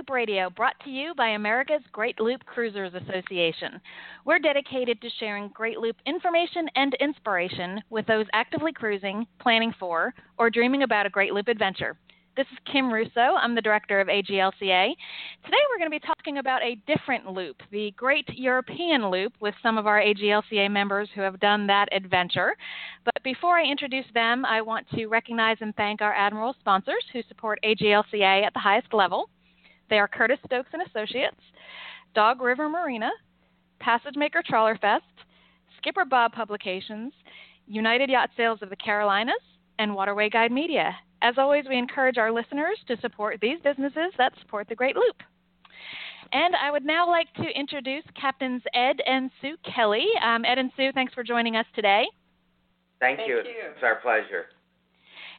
Loop Radio, brought to you by America's Great Loop Cruisers Association. We're dedicated to sharing Great Loop information and inspiration with those actively cruising, planning for, or dreaming about a Great Loop adventure. This is Kim Russo. I'm the director of AGLCA. Today we're going to be talking about a different loop, the Great European Loop, with some of our AGLCA members who have done that adventure. But before I introduce them, I want to recognize and thank our Admiral sponsors who support AGLCA at the highest level. They are Curtis Stokes and Associates, Dog River Marina, Passage Maker Trawler Fest, Skipper Bob Publications, United Yacht Sales of the Carolinas, and Waterway Guide Media. As always, we encourage our listeners to support these businesses that support the Great Loop. And I would now like to introduce Captains Ed and Sue Kelly. Um, Ed and Sue, thanks for joining us today. Thank, Thank you. you. It's our pleasure.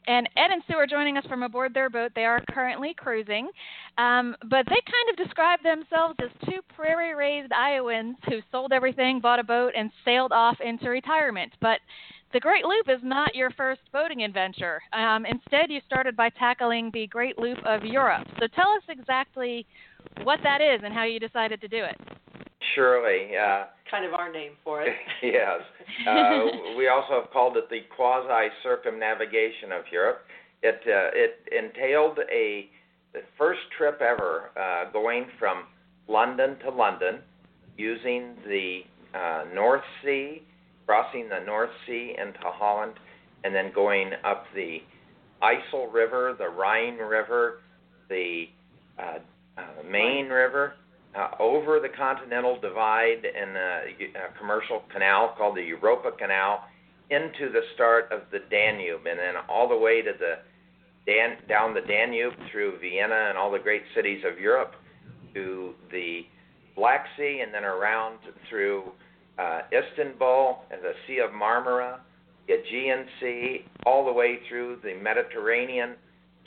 And Ed and Sue are joining us from aboard their boat. They are currently cruising, um, but they kind of describe themselves as two prairie raised Iowans who sold everything, bought a boat, and sailed off into retirement. But the Great Loop is not your first boating adventure. Um, instead, you started by tackling the Great Loop of Europe. So tell us exactly what that is and how you decided to do it. Surely. Uh, Kind of our name for it. yes. Uh, we also have called it the quasi circumnavigation of Europe. It uh, it entailed a the first trip ever uh, going from London to London using the uh, North Sea, crossing the North Sea into Holland, and then going up the IJssel River, the Rhine River, the uh, uh, Main River, uh, over the Continental Divide and a, a commercial canal called the Europa Canal into the start of the Danube, and then all the way to the Dan, down the Danube through Vienna and all the great cities of Europe to the Black Sea, and then around through uh, Istanbul and the Sea of Marmara, the Aegean Sea, all the way through the Mediterranean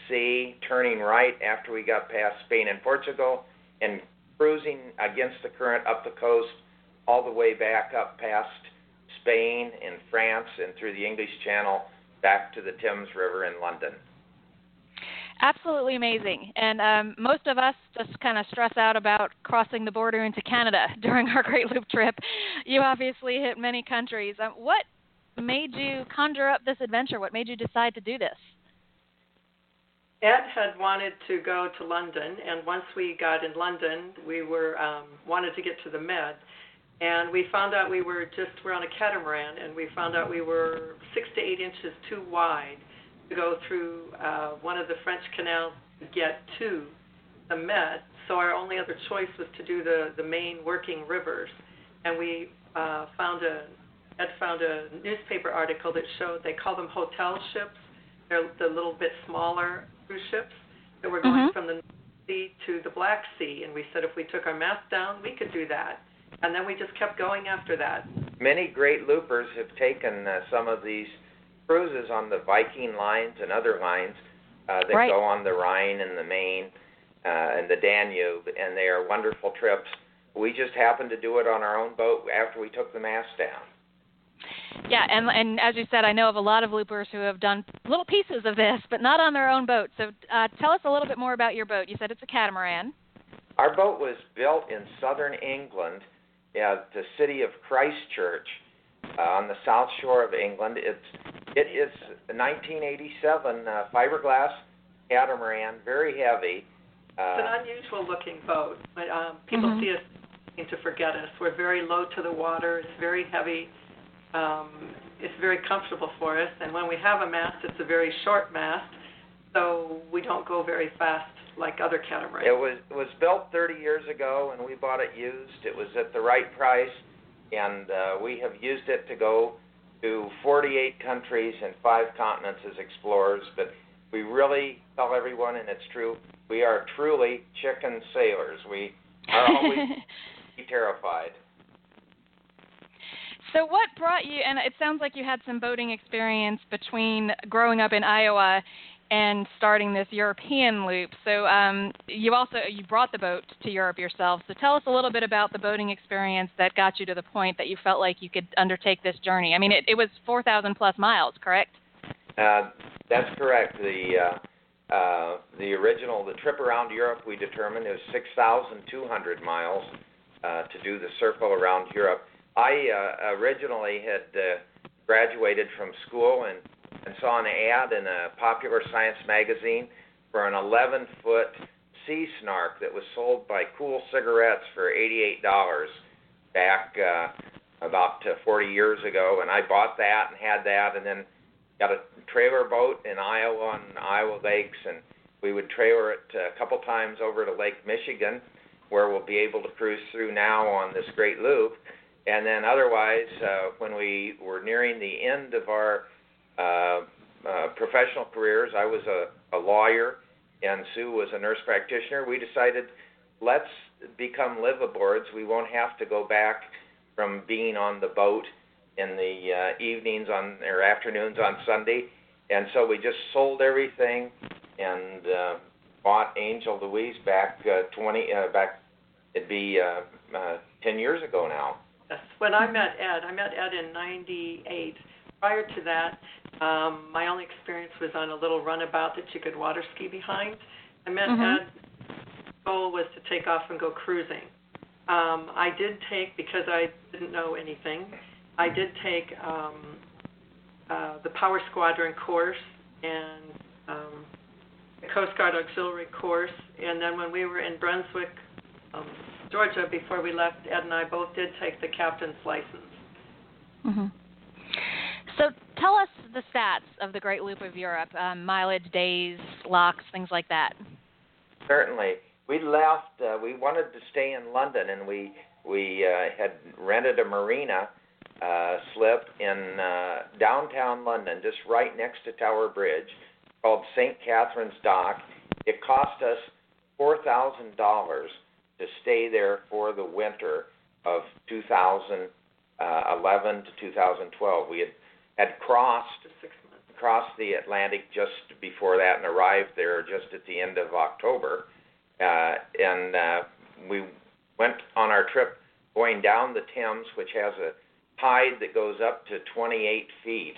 Sea, turning right after we got past Spain and Portugal, and cruising against the current up the coast, all the way back up past Spain and France and through the English Channel back to the Thames River in London. Absolutely amazing. And um, most of us just kind of stress out about crossing the border into Canada during our Great Loop trip. You obviously hit many countries. Um, what made you conjure up this adventure? What made you decide to do this? Ed had wanted to go to London, and once we got in London, we were um, wanted to get to the Med, and we found out we were just we're on a catamaran, and we found out we were six to eight inches too wide to go through uh, one of the French canals to get to the Med. So our only other choice was to do the the main working rivers, and we uh, found a Ed found a newspaper article that showed they call them hotel ships. They're the little bit smaller cruise ships that were going Mhm. from the North Sea to the Black Sea, and we said if we took our mast down, we could do that. And then we just kept going after that. Many great loopers have taken uh, some of these cruises on the Viking lines and other lines uh, that Right. go on the Rhine and the Main uh, and the Danube, and they are wonderful trips. We just happened to do it on our own boat after we took the mast down. Yeah, and and as you said, I know of a lot of loopers who have done little pieces of this, but not on their own boat. So uh, tell us a little bit more about your boat. You said it's a catamaran. Our boat was built in southern England, uh, the city of Christchurch, uh, on the south shore of England. It's it is a 1987 uh, fiberglass catamaran, very heavy. It's an Uh, unusual looking boat. But, um, people Mhm. see us seem to forget us. We're very low to the water. It's very heavy. Um, it's very comfortable for us. And when we have a mast, it's a very short mast, so we don't go very fast like other catamarans. it was it was built 30 years ago, and we bought it used. It was at the right price, and uh, we have used it to go to 48 countries and five continents as explorers. But we really tell everyone, and it's true, we are truly chicken sailors. We are always terrified. So what brought you? And it sounds like you had some boating experience between growing up in Iowa and starting this European loop. So um, you also you brought the boat to Europe yourself. So tell us a little bit about the boating experience that got you to the point that you felt like you could undertake this journey. I mean, it, it was 4,000 plus miles, correct? Uh, that's correct. The uh, uh, the original, the trip around Europe, we determined is 6,200 miles uh, to do the circle around Europe. I uh, originally had uh, graduated from school and, and saw an ad in a popular science magazine for an 11 foot sea snark that was sold by Kool Cigarettes for $88 back uh, about uh, 40 years ago, and I bought that and had that, and then got a trailer boat in Iowa on Iowa lakes, and we would trailer it a couple times over to Lake Michigan, where we'll be able to cruise through now on this great loop. And then otherwise, uh, when we were nearing the end of our uh, uh, professional careers, I was a, a lawyer and Sue was a nurse practitioner. We decided let's become liveaboards. We won't have to go back from being on the boat in the uh, evenings on or afternoons on Sunday, and so we just sold everything and uh, bought Angel Louise back uh, 20 uh, back. It'd be uh, uh, 10 years ago now. Yes. When I met Ed, I met Ed in '98. Prior to that, um, my only experience was on a little runabout that you could water ski behind. I met Mhm. Ed. Goal was to take off and go cruising. Um, I did take because I didn't know anything. I did take um, uh, the Power Squadron course and um, the Coast Guard Auxiliary course, and then when we were in Brunswick, um, Georgia, before we left, Ed and I both did take the captain's license. hmm So tell us the stats of the Great Loop of Europe: um, mileage, days, locks, things like that. Certainly. We left. Uh, we wanted to stay in London, and we we uh, had rented a marina uh, slip in uh, downtown London, just right next to Tower Bridge, called St. Katharine's Dock. It cost us four thousand dollars to stay there for the winter of 2011 to 2012. We had had crossed for six months. crossed the Atlantic just before that and arrived there just at the end of October. Uh, and uh, we went on our trip going down the Thames, which has a tide that goes up to 28 feet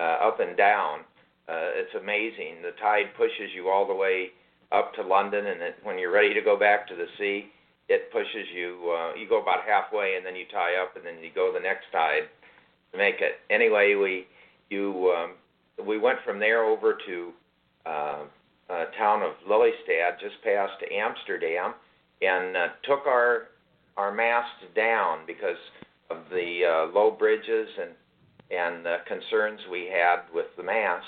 uh, up and down. Uh, it's amazing. The tide pushes you all the way up to London, and it, when you're ready to go back to the sea, it pushes you. Uh, you go about halfway, and then you tie up, and then you go the next tide to make it. Anyway, we you um, we went from there over to uh, uh, town of Lelystad, just past Amsterdam, and uh, took our our mast down because of the uh, low bridges and and the concerns we had with the mast.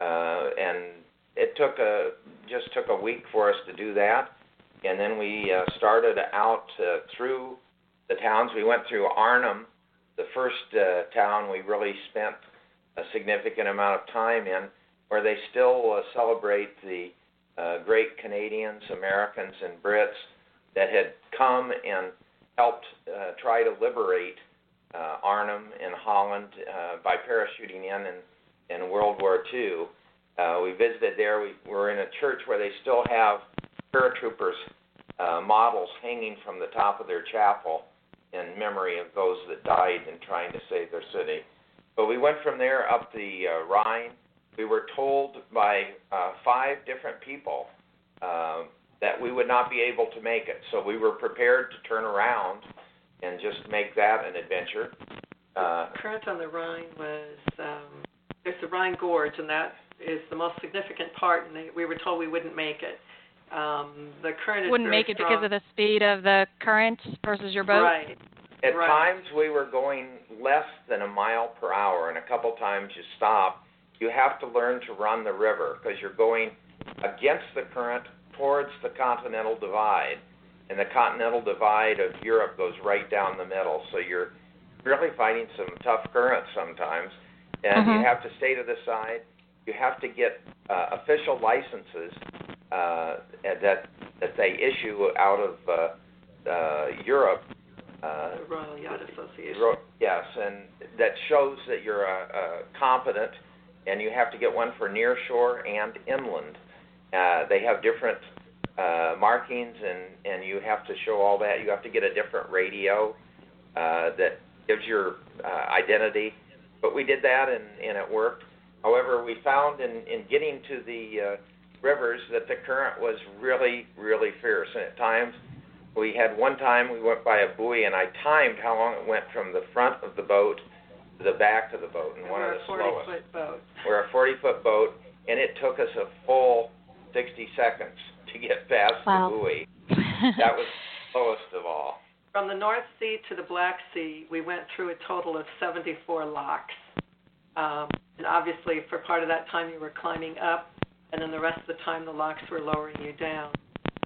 Uh, and it took a just took a week for us to do that, and then we uh, started out uh, through the towns. We went through Arnhem, the first uh, town we really spent a significant amount of time in, where they still uh, celebrate the uh, great Canadians, Americans, and Brits that had come and helped uh, try to liberate uh, Arnhem in Holland uh, by parachuting in in, in World War II. Uh, we visited there. We were in a church where they still have paratroopers uh, models hanging from the top of their chapel in memory of those that died in trying to save their city. But we went from there up the uh, Rhine. We were told by uh, five different people uh, that we would not be able to make it. So we were prepared to turn around and just make that an adventure. Uh, current on the Rhine was um, there's the Rhine Gorge, and that is the most significant part. And they, we were told we wouldn't make it. Um, the current Wouldn't very make it strong. because of the speed of the current versus your boat. Right. At Right. times we were going less than a mile per hour, and a couple times you stop. You have to learn to run the river because you're going against the current towards the continental divide, and the continental divide of Europe goes right down the middle. So you're really fighting some tough currents sometimes, and Mhm. you have to stay to the side. You have to get uh, official licenses uh, that that they issue out of uh, uh, Europe. Uh, The Royal Yacht Association. Ro- Yes, and that shows that you're uh, uh, competent, and you have to get one for near shore and inland. Uh, they have different uh, markings, and and you have to show all that. You have to get a different radio uh, that gives your uh, identity. But we did that, and and it worked. However, we found in in getting to the uh, rivers that the current was really, really fierce. And at times, we had one time we went by a buoy, and I timed how long it went from the front of the boat to the back of the boat, and, And one we're a 40-foot boat. We're a 40 foot boat, and it took us a full 60 seconds to get past Wow. the buoy. That was slowest of all. From the North Sea to the Black Sea, we went through a total of 74 locks. Um, and obviously, for part of that time, you were climbing up, and then the rest of the time, the locks were lowering you down.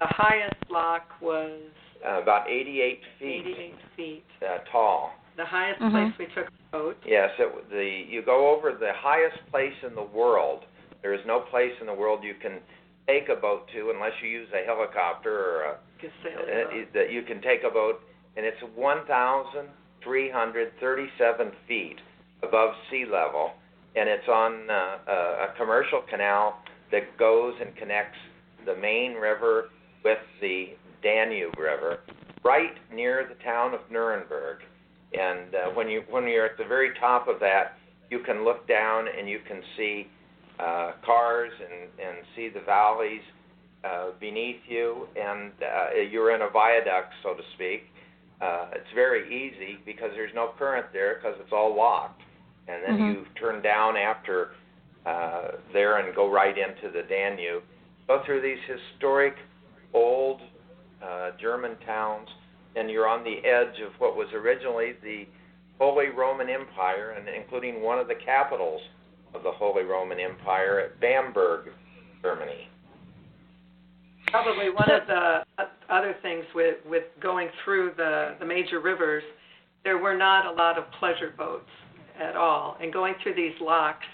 The highest lock was Uh, about 88 feet 88 feet. uh, tall. The highest Mhm. place we took a boat. Yes, it, the you go over the highest place in the world. There is no place in the world you can take a boat to unless you use a helicopter or a, Casale uh, that you can take a boat, and it's 1,337 feet above sea level, and it's on uh, a, a commercial canal that goes and connects the main river with the Danube River, right near the town of Nuremberg. And uh, when you when you're at the very top of that, you can look down and you can see uh, cars and and see the valleys uh, beneath you, and uh, you're in a viaduct, so to speak. Uh, it's very easy because there's no current there because it's all locked, and then Mhm. you turn down after uh, there and go right into the Danube. Go through these historic old uh, German towns, and you're on the edge of what was originally the Holy Roman Empire, and including one of the capitals of the Holy Roman Empire at Bamberg, Germany. Probably one of the other things with, with going through the, the major rivers, there were not a lot of pleasure boats at all. And going through these locks,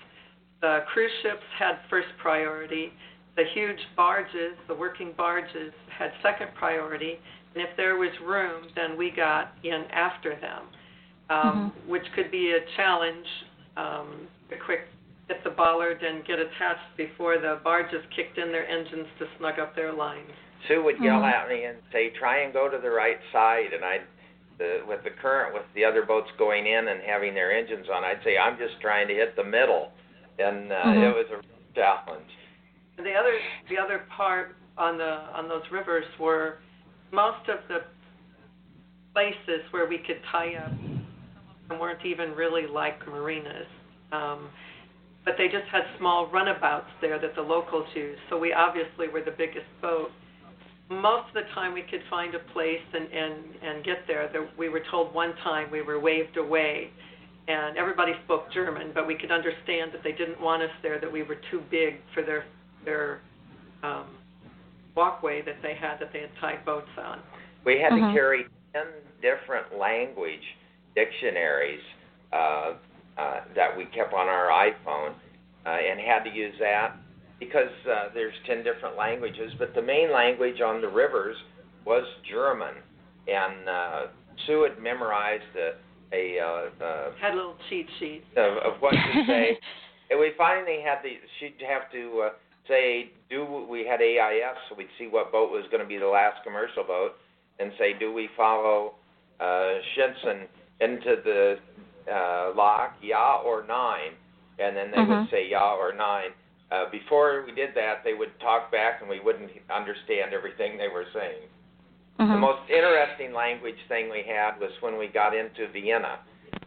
the cruise ships had first priority. The huge barges, the working barges, had second priority. And if there was room, then we got in after them, um, which could be a challenge. Um, a quick hit the bollard and get attached before the barges kicked in their engines to snug up their lines. Sue would yell Mhm. at me and say, "Try and go to the right side," and I'd the, with the current with the other boats going in and having their engines on, I'd say, "I'm just trying to hit the middle," and uh, Mhm. it was a challenge. And the other the other part on the on those rivers were most of the places where we could tie up and weren't even really like marinas. Um, but they just had small runabouts there that the locals used. So we obviously were the biggest boat. Most of the time we could find a place and, and, and get there. there. We were told one time we were waved away and everybody spoke German, but we could understand that they didn't want us there, that we were too big for their their um, walkway that they had that they had tied boats on. We had Mhm. to carry ten different language dictionaries uh, uh, that we kept on our iPhone, uh, and had to use that because uh, there's ten different languages. But the main language on the rivers was German, and uh, Sue had memorized a, a uh, uh, Had a little cheat sheets. of, of what to say. And we finally had the. She'd have to uh, say, "Do we had AIS, so we'd see what boat was going to be the last commercial boat, and say, do we follow uh, Shinson into the uh, lock, yeah or nine?" And then they Mhm. would say yeah or nine. Uh, before we did that, they would talk back, and we wouldn't understand everything they were saying. The Mhm. most interesting language thing we had was when we got into Vienna.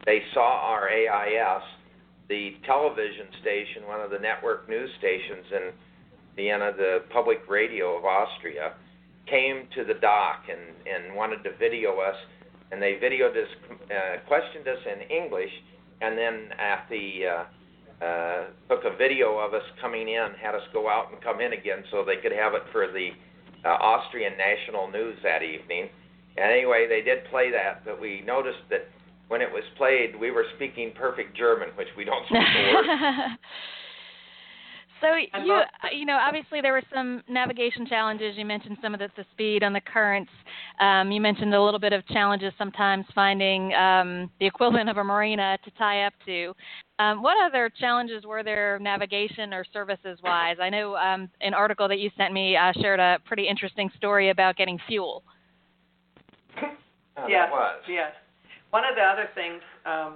They saw our AIS, the television station, one of the network news stations in Vienna, the public radio of Austria, came to the dock and, and wanted to video us. And they videoed us, uh, questioned us in English, and then at the uh, uh, took a video of us coming in, had us go out and come in again so they could have it for the uh, Austrian national news that evening. And anyway, they did play that, but we noticed that when it was played, we were speaking perfect German, which we don't speak a word. so you you know obviously there were some navigation challenges. You mentioned some of the, the speed on the currents. Um, you mentioned a little bit of challenges sometimes finding um, the equivalent of a marina to tie up to. Um, what other challenges were there navigation or services wise? I know um, an article that you sent me uh, shared a pretty interesting story about getting fuel. Oh, yes, was. yes. One of the other things um,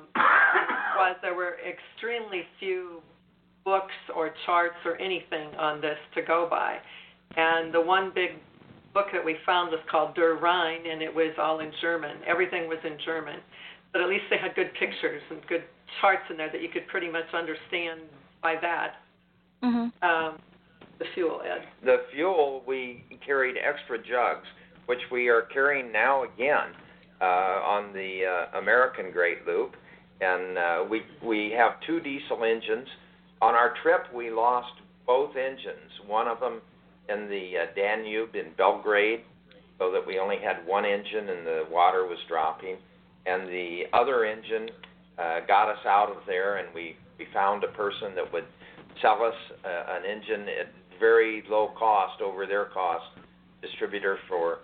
was there were extremely few books or charts or anything on this to go by. And the one big book that we found was called Der Rhein, and it was all in German. Everything was in German, but at least they had good pictures and good charts in there that you could pretty much understand by that. Mm-hmm. Um, the fuel, Ed. The fuel we carried extra jugs, which we are carrying now again uh, on the uh, American Great Loop, and uh, we we have two diesel engines. On our trip, we lost both engines. One of them in the uh, Danube in Belgrade, so that we only had one engine and the water was dropping, and the other engine uh, got us out of there, and we we found a person that would sell us uh, an engine at very low cost over their cost distributor for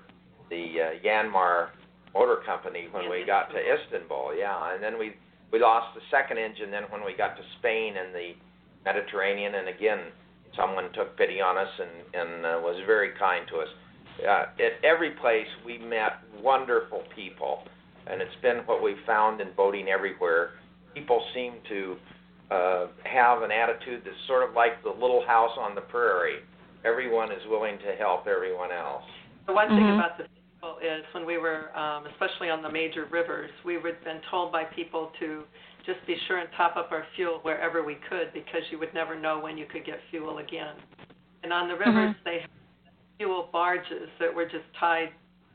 the uh, Yanmar Motor Company when we got to Istanbul. Yeah, and then we we lost the second engine then when we got to Spain and the Mediterranean, and again someone took pity on us and and uh, was very kind to us. Uh, at every place we met wonderful people, and it's been what we've found in boating everywhere. People seem to uh, have an attitude that's sort of like the little house on the prairie. Everyone is willing to help everyone else. The one thing Mhm. about the fuel is when we were, um, especially on the major rivers, we were been told by people to just be sure and top up our fuel wherever we could because you would never know when you could get fuel again. And on the rivers, they had fuel barges that were just tied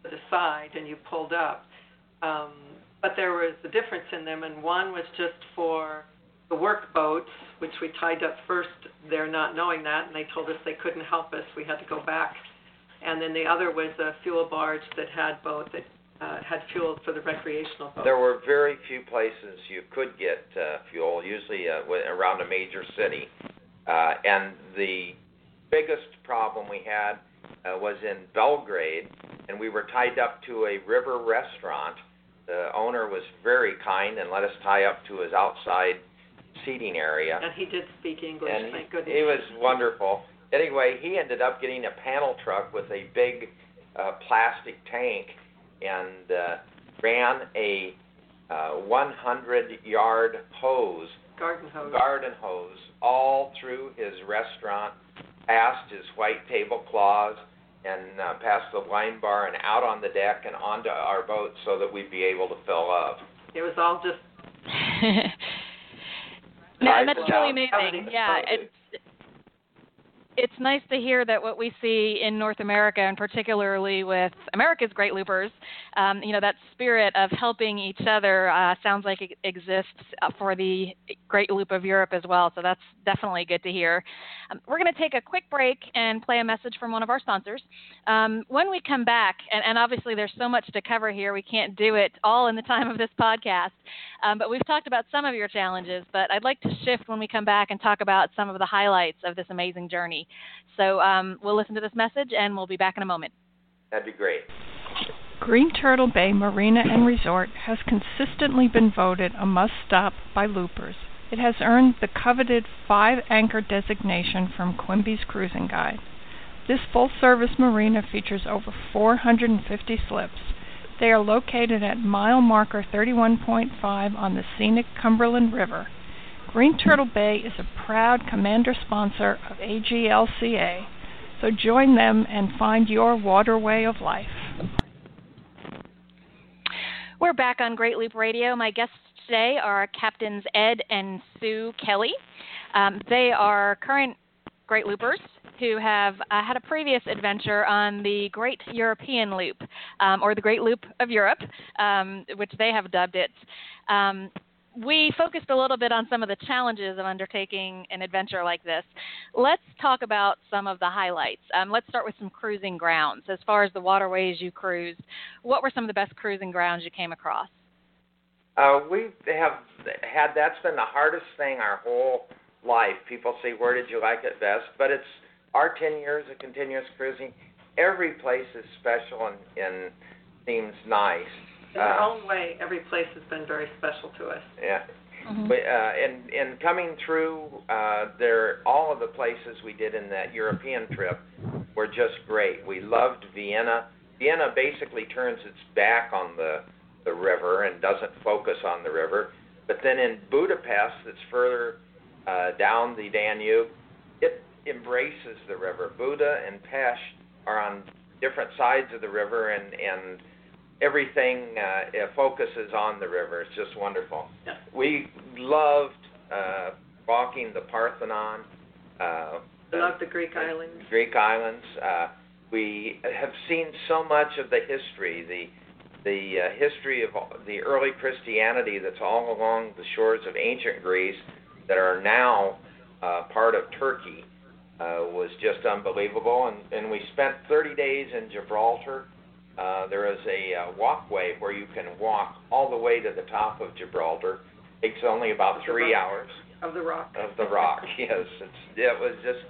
to the side and you pulled up. Um, but there was a difference in them, and one was just for the work boats, which we tied up first there not knowing that, and they told us they couldn't help us. We had to go back. And then the other was a fuel barge that had both that uh, had fuel for the recreational boat. There were very few places you could get uh, fuel, usually uh, around a major city. Uh, and the biggest problem we had uh, was in Belgrade, and we were tied up to a river restaurant. The owner was very kind and let us tie up to his outside seating area. and he did speak English, and thank he, goodness. he was wonderful. Anyway, he ended up getting a panel truck with a big uh, plastic tank and uh, ran a uh, 100 yard hose, garden hose. garden hose, all through his restaurant, past his white tablecloths, and uh, past the wine bar, and out on the deck and onto our boat so that we'd be able to fill up. it was all just no, and that's well, truly now- amazing. Yeah, it's it's nice to hear that what we see in North America, and particularly with America's Great Loopers, um, you know, that spirit of helping each other uh, sounds like it exists uh, for the Great Loop of Europe as well. So that's definitely good to hear. Um, we're going to take a quick break and play a message from one of our sponsors. Um, when we come back, and, and obviously there's so much to cover here, we can't do it all in the time of this podcast. Um, but we've talked about some of your challenges, but I'd like to shift when we come back and talk about some of the highlights of this amazing journey. So um, we'll listen to this message and we'll be back in a moment. That'd be great. Green Turtle Bay Marina and Resort has consistently been voted a must stop by loopers. It has earned the coveted five anchor designation from Quimby's Cruising Guide. This full service marina features over 450 slips. They are located at mile marker 31.5 on the scenic Cumberland River. Green Turtle Bay is a proud commander sponsor of AGLCA, so join them and find your waterway of life. We're back on Great Loop Radio. My guests today are Captains Ed and Sue Kelly. Um, they are current Great Loopers who have uh, had a previous adventure on the Great European Loop, um, or the Great Loop of Europe, um, which they have dubbed it. Um, we focused a little bit on some of the challenges of undertaking an adventure like this. Let's talk about some of the highlights. Um, let's start with some cruising grounds. As far as the waterways you cruised, what were some of the best cruising grounds you came across? Uh, we have had that's been the hardest thing our whole life. People say, "Where did you like it best?" But it's our 10 years of continuous cruising. Every place is special and, and seems nice. in their Uh, own way. Every place has been very special to us. Yeah. Mhm. But, uh, in in coming through, uh, there all of the places we did in that European trip were just great. We loved Vienna. Vienna basically turns its back on the the river and doesn't focus on the river. But then in Budapest, that's further uh, down the Danube. It embraces the river. Buda and Pesh are on different sides of the river, and and everything uh, it focuses on the river. It's just wonderful. Yeah. We loved uh, walking the Parthenon. Uh, I love the Greek islands. Greek islands. Uh, we have seen so much of the history, the the uh, history of the early Christianity that's all along the shores of ancient Greece that are now uh, part of Turkey uh, was just unbelievable. And, and we spent 30 days in Gibraltar. Uh, there is a uh, walkway where you can walk all the way to the top of Gibraltar. Takes only about three hours Of the rock. of the rock. yes, it's it was just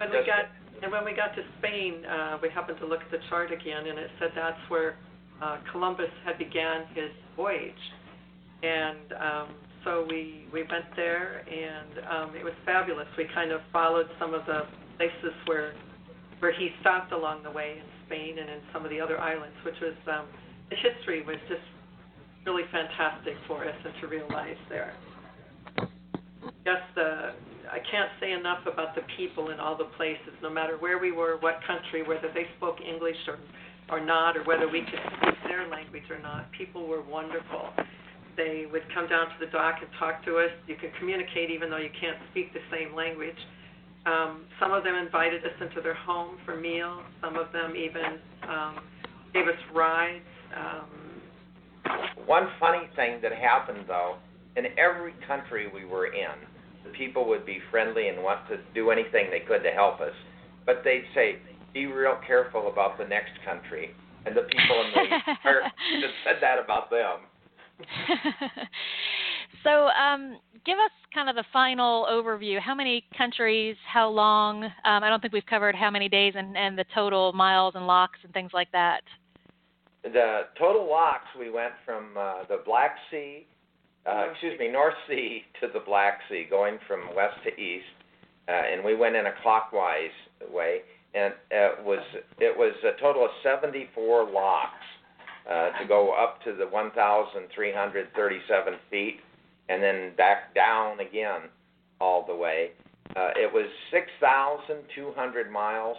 When we got and when we got to Spain, uh, we happened to look at the chart again, and it said that's where uh, Columbus had began his voyage, and um, so we we went there, and um, it was fabulous. We kind of followed some of the places where where he stopped along the way in Spain and in some of the other islands, which was um, the history was just really fantastic for us and to realize there. Just the I can't say enough about the people in all the places, no matter where we were, what country, whether they spoke English or or not, or whether we could speak their language or not. People were wonderful. They would come down to the dock and talk to us. You could communicate even though you can't speak the same language. Um, some of them invited us into their home for meals. Some of them even um, gave us rides. Um, One funny thing that happened though, in every country we were in, the people would be friendly and want to do anything they could to help us. But they'd say, be real careful about the next country. And the people in the entire just said that about them. so, um, give us kind of the final overview. How many countries? How long? Um, I don't think we've covered how many days and, and the total miles and locks and things like that. The total locks, we went from uh, the Black Sea, uh, excuse me, North Sea to the Black Sea, going from west to east, uh, and we went in a clockwise way, and it was it was a total of 74 locks uh, to go up to the 1,337 feet, and then back down again all the way. Uh, it was 6,200 miles.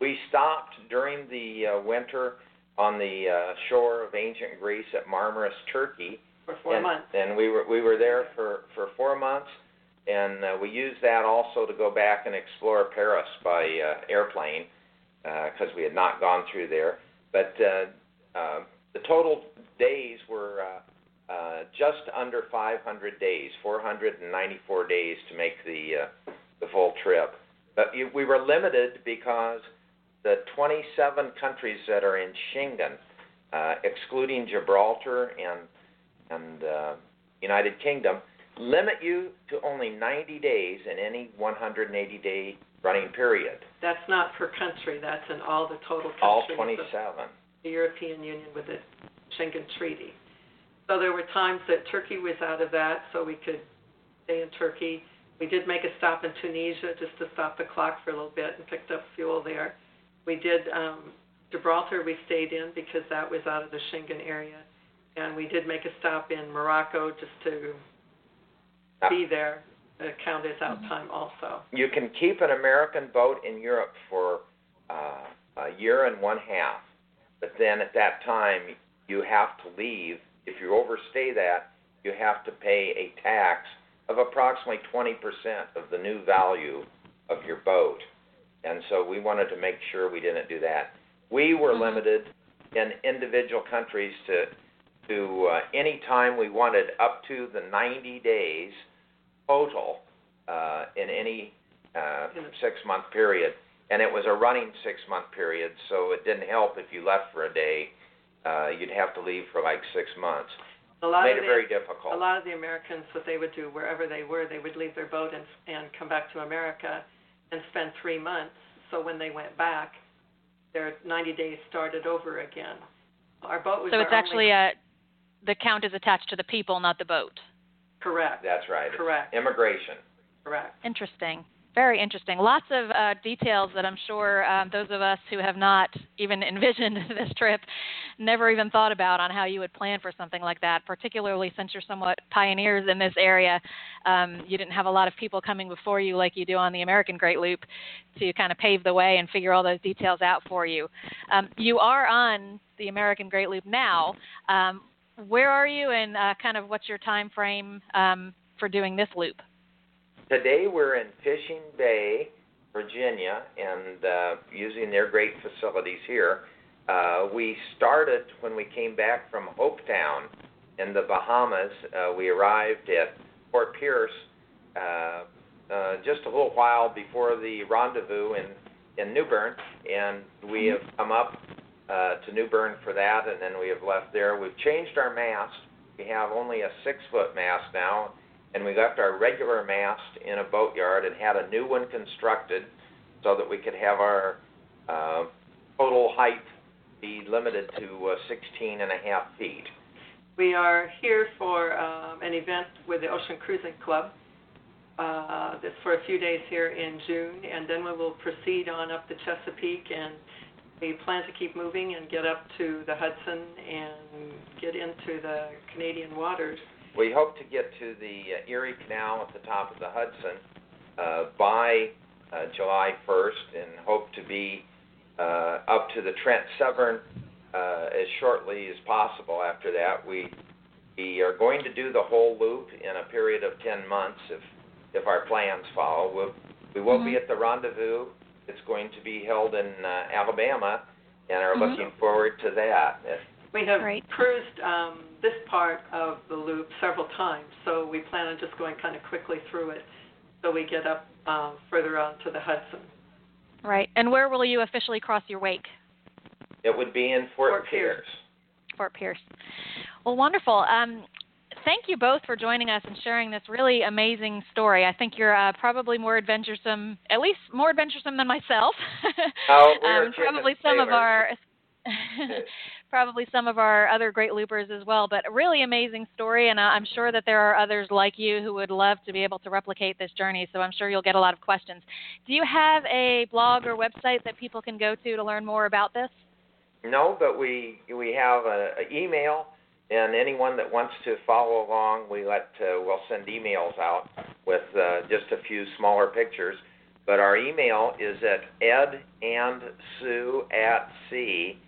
We stopped during the uh, winter on the uh, shore of ancient Greece at Marmaris, Turkey. for four and, months. And we were we were there for for four months, and uh, we used that also to go back and explore Paris by uh, airplane because we had not gone through there. But uh, uh, the total days were uh, uh, just under 500 days, 494 days to make the uh, the full trip. But you, we were limited because the 27 countries that are in Schengen, uh, excluding Gibraltar and and uh, United Kingdom, limit you to only 90 days in any 180 day running period. That's not per country, that's in all the total countries. All of 27. The European Union with the Schengen Treaty. So there were times that Turkey was out of that, so we could stay in Turkey. We did make a stop in Tunisia just to stop the clock for a little bit and picked up fuel there. We did um, Gibraltar. We stayed in because that was out of the Schengen area, and we did make a stop in Morocco just to be there. It count as out time also. You can keep an American boat in Europe for uh, a year and one half, but then at that time you have to leave. If you overstay that, you have to pay a tax of approximately 20% of the new value of your boat. And so we wanted to make sure we didn't do that. We were Mhm. limited in individual countries to to uh, any time we wanted up to the 90 days total uh, in any uh, six month period. And it was a running six month period, so it didn't help if you left for a day. Uh, you'd have to leave for like six months. A lot Made of it very difficult. A lot of the Americans, what they would do wherever they were, they would leave their boat and and come back to America and spend three months. So when they went back, their 90 days started over again. Our boat was So it's actually only, a the count is attached to the people, not the boat. correct, That's right. correct, Immigration. correct. Interesting. Very interesting. Lots of uh, details that I'm sure um, those of us who have not even envisioned this trip never even thought about on how you would plan for something like that, particularly since you're somewhat pioneers in this area. Um, you didn't have a lot of people coming before you like you do on the American Great Loop to kind of pave the way and figure all those details out for you. Um, you are on the American Great Loop now. Um, where are you and uh, kind of what's your time frame um, for doing this loop? Today we're in Fishing Bay, Virginia, and uh, using their great facilities here. Uh, we started when we came back from Hopetown in the Bahamas. Uh, we arrived at Fort Pierce uh, uh, just a little while before the rendezvous in, in New Bern, and we have come up uh, to New Bern for that, and then we have left there. We've changed our mast. We have only a six foot mast now and we left our regular mast in a boatyard and had a new one constructed so that we could have our uh, total height be limited to uh, 16 and a half feet. We are here for um, an event with the Ocean Cruising Club. Uh, this for a few days here in June, and then we will proceed on up the Chesapeake, and we plan to keep moving and get up to the Hudson and get into the Canadian waters we hope to get to the uh, Erie Canal at the top of the Hudson uh, by uh, July 1st and hope to be uh, up to the Trent Severn uh, as shortly as possible after that. We, we are going to do the whole loop in a period of 10 months if, if our plans follow. We'll, we will mm-hmm. be at the rendezvous. It's going to be held in uh, Alabama and are mm-hmm. looking forward to that. We have right. cruised um, this part of the loop several times, so we plan on just going kind of quickly through it so we get up um, further on to the Hudson. Right. And where will you officially cross your wake? It would be in Fort, Fort Pierce. Pierce. Fort Pierce. Well, wonderful. Um, thank you both for joining us and sharing this really amazing story. I think you're uh, probably more adventuresome, at least more adventuresome than myself. Oh, um, probably some of our probably some of our other great loopers as well. But a really amazing story, and I'm sure that there are others like you who would love to be able to replicate this journey. So I'm sure you'll get a lot of questions. Do you have a blog or website that people can go to to learn more about this? No, but we we have an email, and anyone that wants to follow along, we let uh, we'll send emails out with uh, just a few smaller pictures. But our email is at ed and sue at sea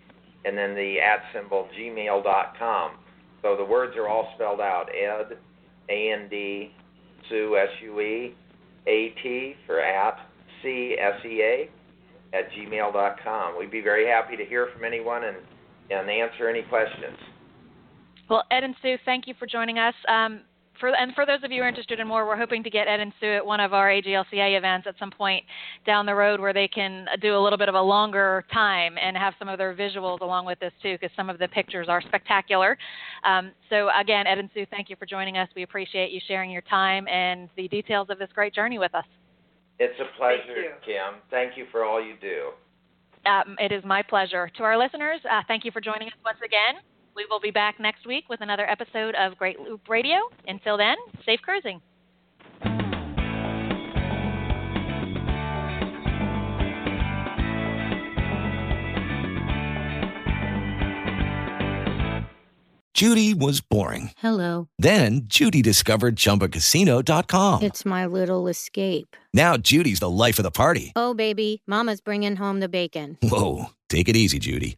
and then the at symbol gmail.com. So the words are all spelled out Ed, A N D, Sue, S U E, A T for at, C S E A, at gmail.com. We'd be very happy to hear from anyone and, and answer any questions. Well, Ed and Sue, thank you for joining us. Um, for, and for those of you who are interested in more, we're hoping to get Ed and Sue at one of our AGLCA events at some point down the road where they can do a little bit of a longer time and have some of their visuals along with this too, because some of the pictures are spectacular. Um, so again, Ed and Sue, thank you for joining us. We appreciate you sharing your time and the details of this great journey with us. It's a pleasure, Thank Kim. Thank you for all you do. Um, it is my pleasure. To our listeners, uh, thank you for joining us once again. We will be back next week with another episode of Great Loop Radio. Until then, safe cruising. Judy was boring. Hello. Then Judy discovered chumbacasino.com. It's my little escape. Now Judy's the life of the party. Oh, baby, Mama's bringing home the bacon. Whoa. Take it easy, Judy.